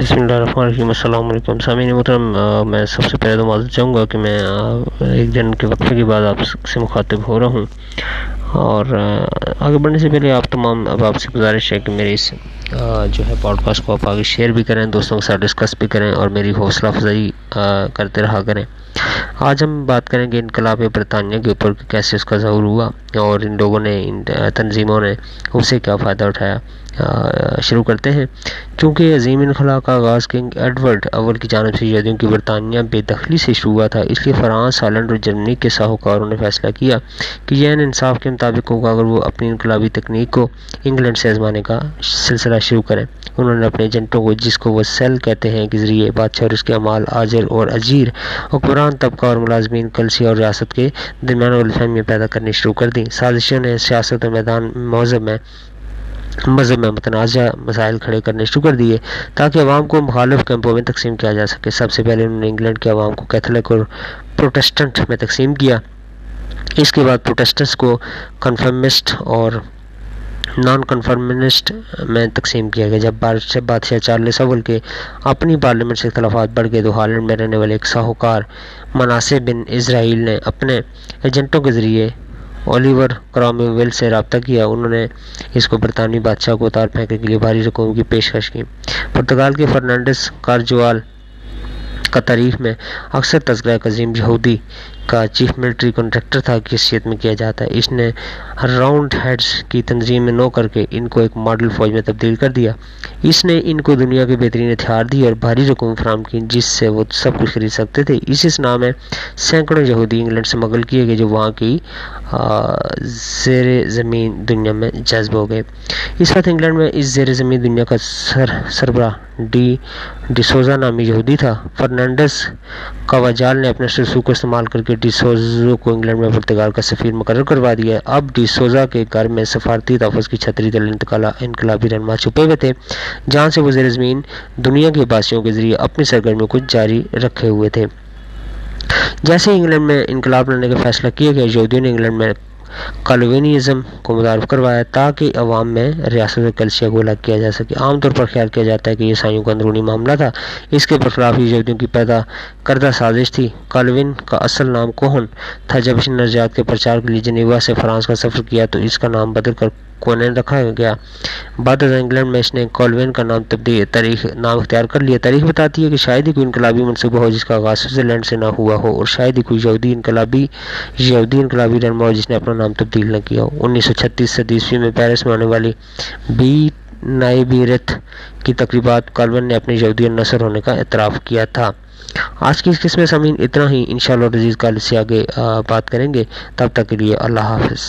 بسم اللہ الرحمن الرحیم، السلام علیکم. سامعین محترم میں سب سے پہلے تو معذرت چاہوں گا کہ میں ایک دن کے وقفے کے بعد آپ سے مخاطب ہو رہا ہوں۔ اور آگے بڑھنے سے پہلے آپ تمام، اب آپ سے گزارش ہے کہ میری اس جو ہے پوڈ کاسٹ کو آپ آگے شیئر بھی کریں، دوستوں کے ساتھ ڈسکس بھی کریں، اور میری حوصلہ افزائی کرتے رہا کریں۔ آج ہم بات کریں گے انقلاب برطانیہ کے اوپر کیسے اس کا ظہور ہوا، اور ان لوگوں نے، ان تنظیموں نے اسے کیا فائدہ اٹھایا۔ شروع کرتے ہیں۔ چونکہ عظیم انخلا کا آغاز کنگ ایڈورڈ اول کی جانب سے یہودیوں کی برطانیہ بے دخلی سے شروع ہوا تھا، اس لیے فرانس، ہالینڈ اور جرمنی کے ساہوکاروں نے فیصلہ کیا کہ یہ انصاف کے مطابق ہوگا اگر وہ اپنی انقلابی تکنیک کو انگلینڈ سے آزمانے کا سلسلہ شروع کریں۔ انہوں نے اپنے ایجنٹوں کو، جس کو وہ سیل کہتے ہیں، کے ذریعے بادشاہ اور اس کے عمال آجر اور عجیر حکمران، طبقہ اور ملازمین کلسی اور ریاست کے درمیان الفہمیاں پیدا کرنی شروع کر دیں۔ سازشوں نے سیاست و میدان موضب میں مذہب میں متنازع مسائل کھڑے کرنے شروع کر دیے تاکہ عوام کو مخالف کیمپوں میں تقسیم کیا جا سکے۔ سب سے پہلے انہوں نے انگلینڈ کے عوام کو کیتھولک اور پروٹسٹنٹ میں تقسیم کیا۔ اس کے بعد پروٹسٹنٹس کو کنفرمسٹ اور نان کنفرمسٹ میں تقسیم کیا گیا۔ جب بادشاہ چارلس اول کے اپنی پارلیمنٹ سے اختلافات بڑھ گئے تو ہالینڈ میں رہنے والے ایک ساہوکار مناسب بن اسرائیل نے اپنے ایجنٹوں کے ذریعے اولیور کرامی سے رابطہ کیا۔ انہوں نے اس کو برطانوی بادشاہ کو اتار پھینکنے کے لیے بھاری رقوم کی پیشکش کی۔ پرتگال کے فرنانڈس کارجوال کا تاریخ میں اکثر تذکرہ قزیم یہودی کا چیف ملٹری کنٹریکٹر تھا کی حیثیت میں کیا جاتا ہے۔ اس نے راؤنڈ ہیڈز کی تنظیم میں نو کر کے ان کو ایک ماڈل فوج میں تبدیل کر دیا۔ اس نے ان کو دنیا کے بہترین ہتھیار دی اور بھاری رقوم فراہم کی جس سے وہ سب کچھ خرید سکتے تھے۔ اس اسنا میں سینکڑوں یہودی انگلینڈ سے مغل کیے گئے جو وہاں کی زیر زمین دنیا میں جذب ہو گئے۔ اس وقت انگلینڈ میں اس زیر زمین دنیا کا سر، سربراہ ڈی ڈیسوزا نامی یہودی تھا۔ فرنانڈس کاواجال نے اپنے سرسو کو استعمال کر کے ڈیسوزو کو انگلینڈ میں پرتگال کا سفیر مقرر کروا دیا۔ اب ڈیسوزا کے گھر میں سفارتی تحفظ کی چھتری دل انقلابی رہنما چھپے ہوئے تھے، جہاں سے وہ زیر زمین دنیا کے باسیوں کے ذریعے اپنی سرگرمیوں کو جاری رکھے ہوئے تھے۔ جیسے انگلینڈ میں انقلاب لانے کا فیصلہ کیا گیا، یہودیوں نے انگلینڈ میں کالوینیزم کو متعارف کروایا تاکہ عوام میں ریاست کلسیہ کو الگ کیا جا سکے۔ عام طور پر خیال کیا جاتا ہے کہ یہ عیسائیوں کا اندرونی معاملہ تھا۔ اس کے برخلاف یہودیوں کی پیدا کردہ سازش تھی۔ کالوین کا اصل نام کوہن تھا؟ جب اس نے نظریات کے پرچار کے لیے جنیوا سے فرانس کا سفر کیا تو اس کا نام بدل کر کونین رکھا گیا۔ بعد از انگلینڈ میں اس نے کولوین کا نام تبدیل تاریخ، نام اختیار کر لیا۔ تاریخ بتاتی ہے کہ شاید ہی کوئی انقلابی منصوبہ ہو جس کا آغاز سوئٹزرلینڈ سے نہ ہوا ہو اور شاید ہی کوئی یہودی انقلابی یہودی انقلابی رہنما ہو جس نے اپنا نام تبدیل نہ کیا ہو۔ انیس سو چھتیس سے عیسوی میں پیرس میں آنے والی بی نائی نائبیرت کی تقریبات کالون نے اپنے یہودی نصر ہونے کا اعتراف کیا تھا۔ آج کی اس قسم سمین اتنا ہی۔ انشاءاللہ رضیز کال سے آگے بات کریں گے۔ تب تک کے لیے اللہ حافظ۔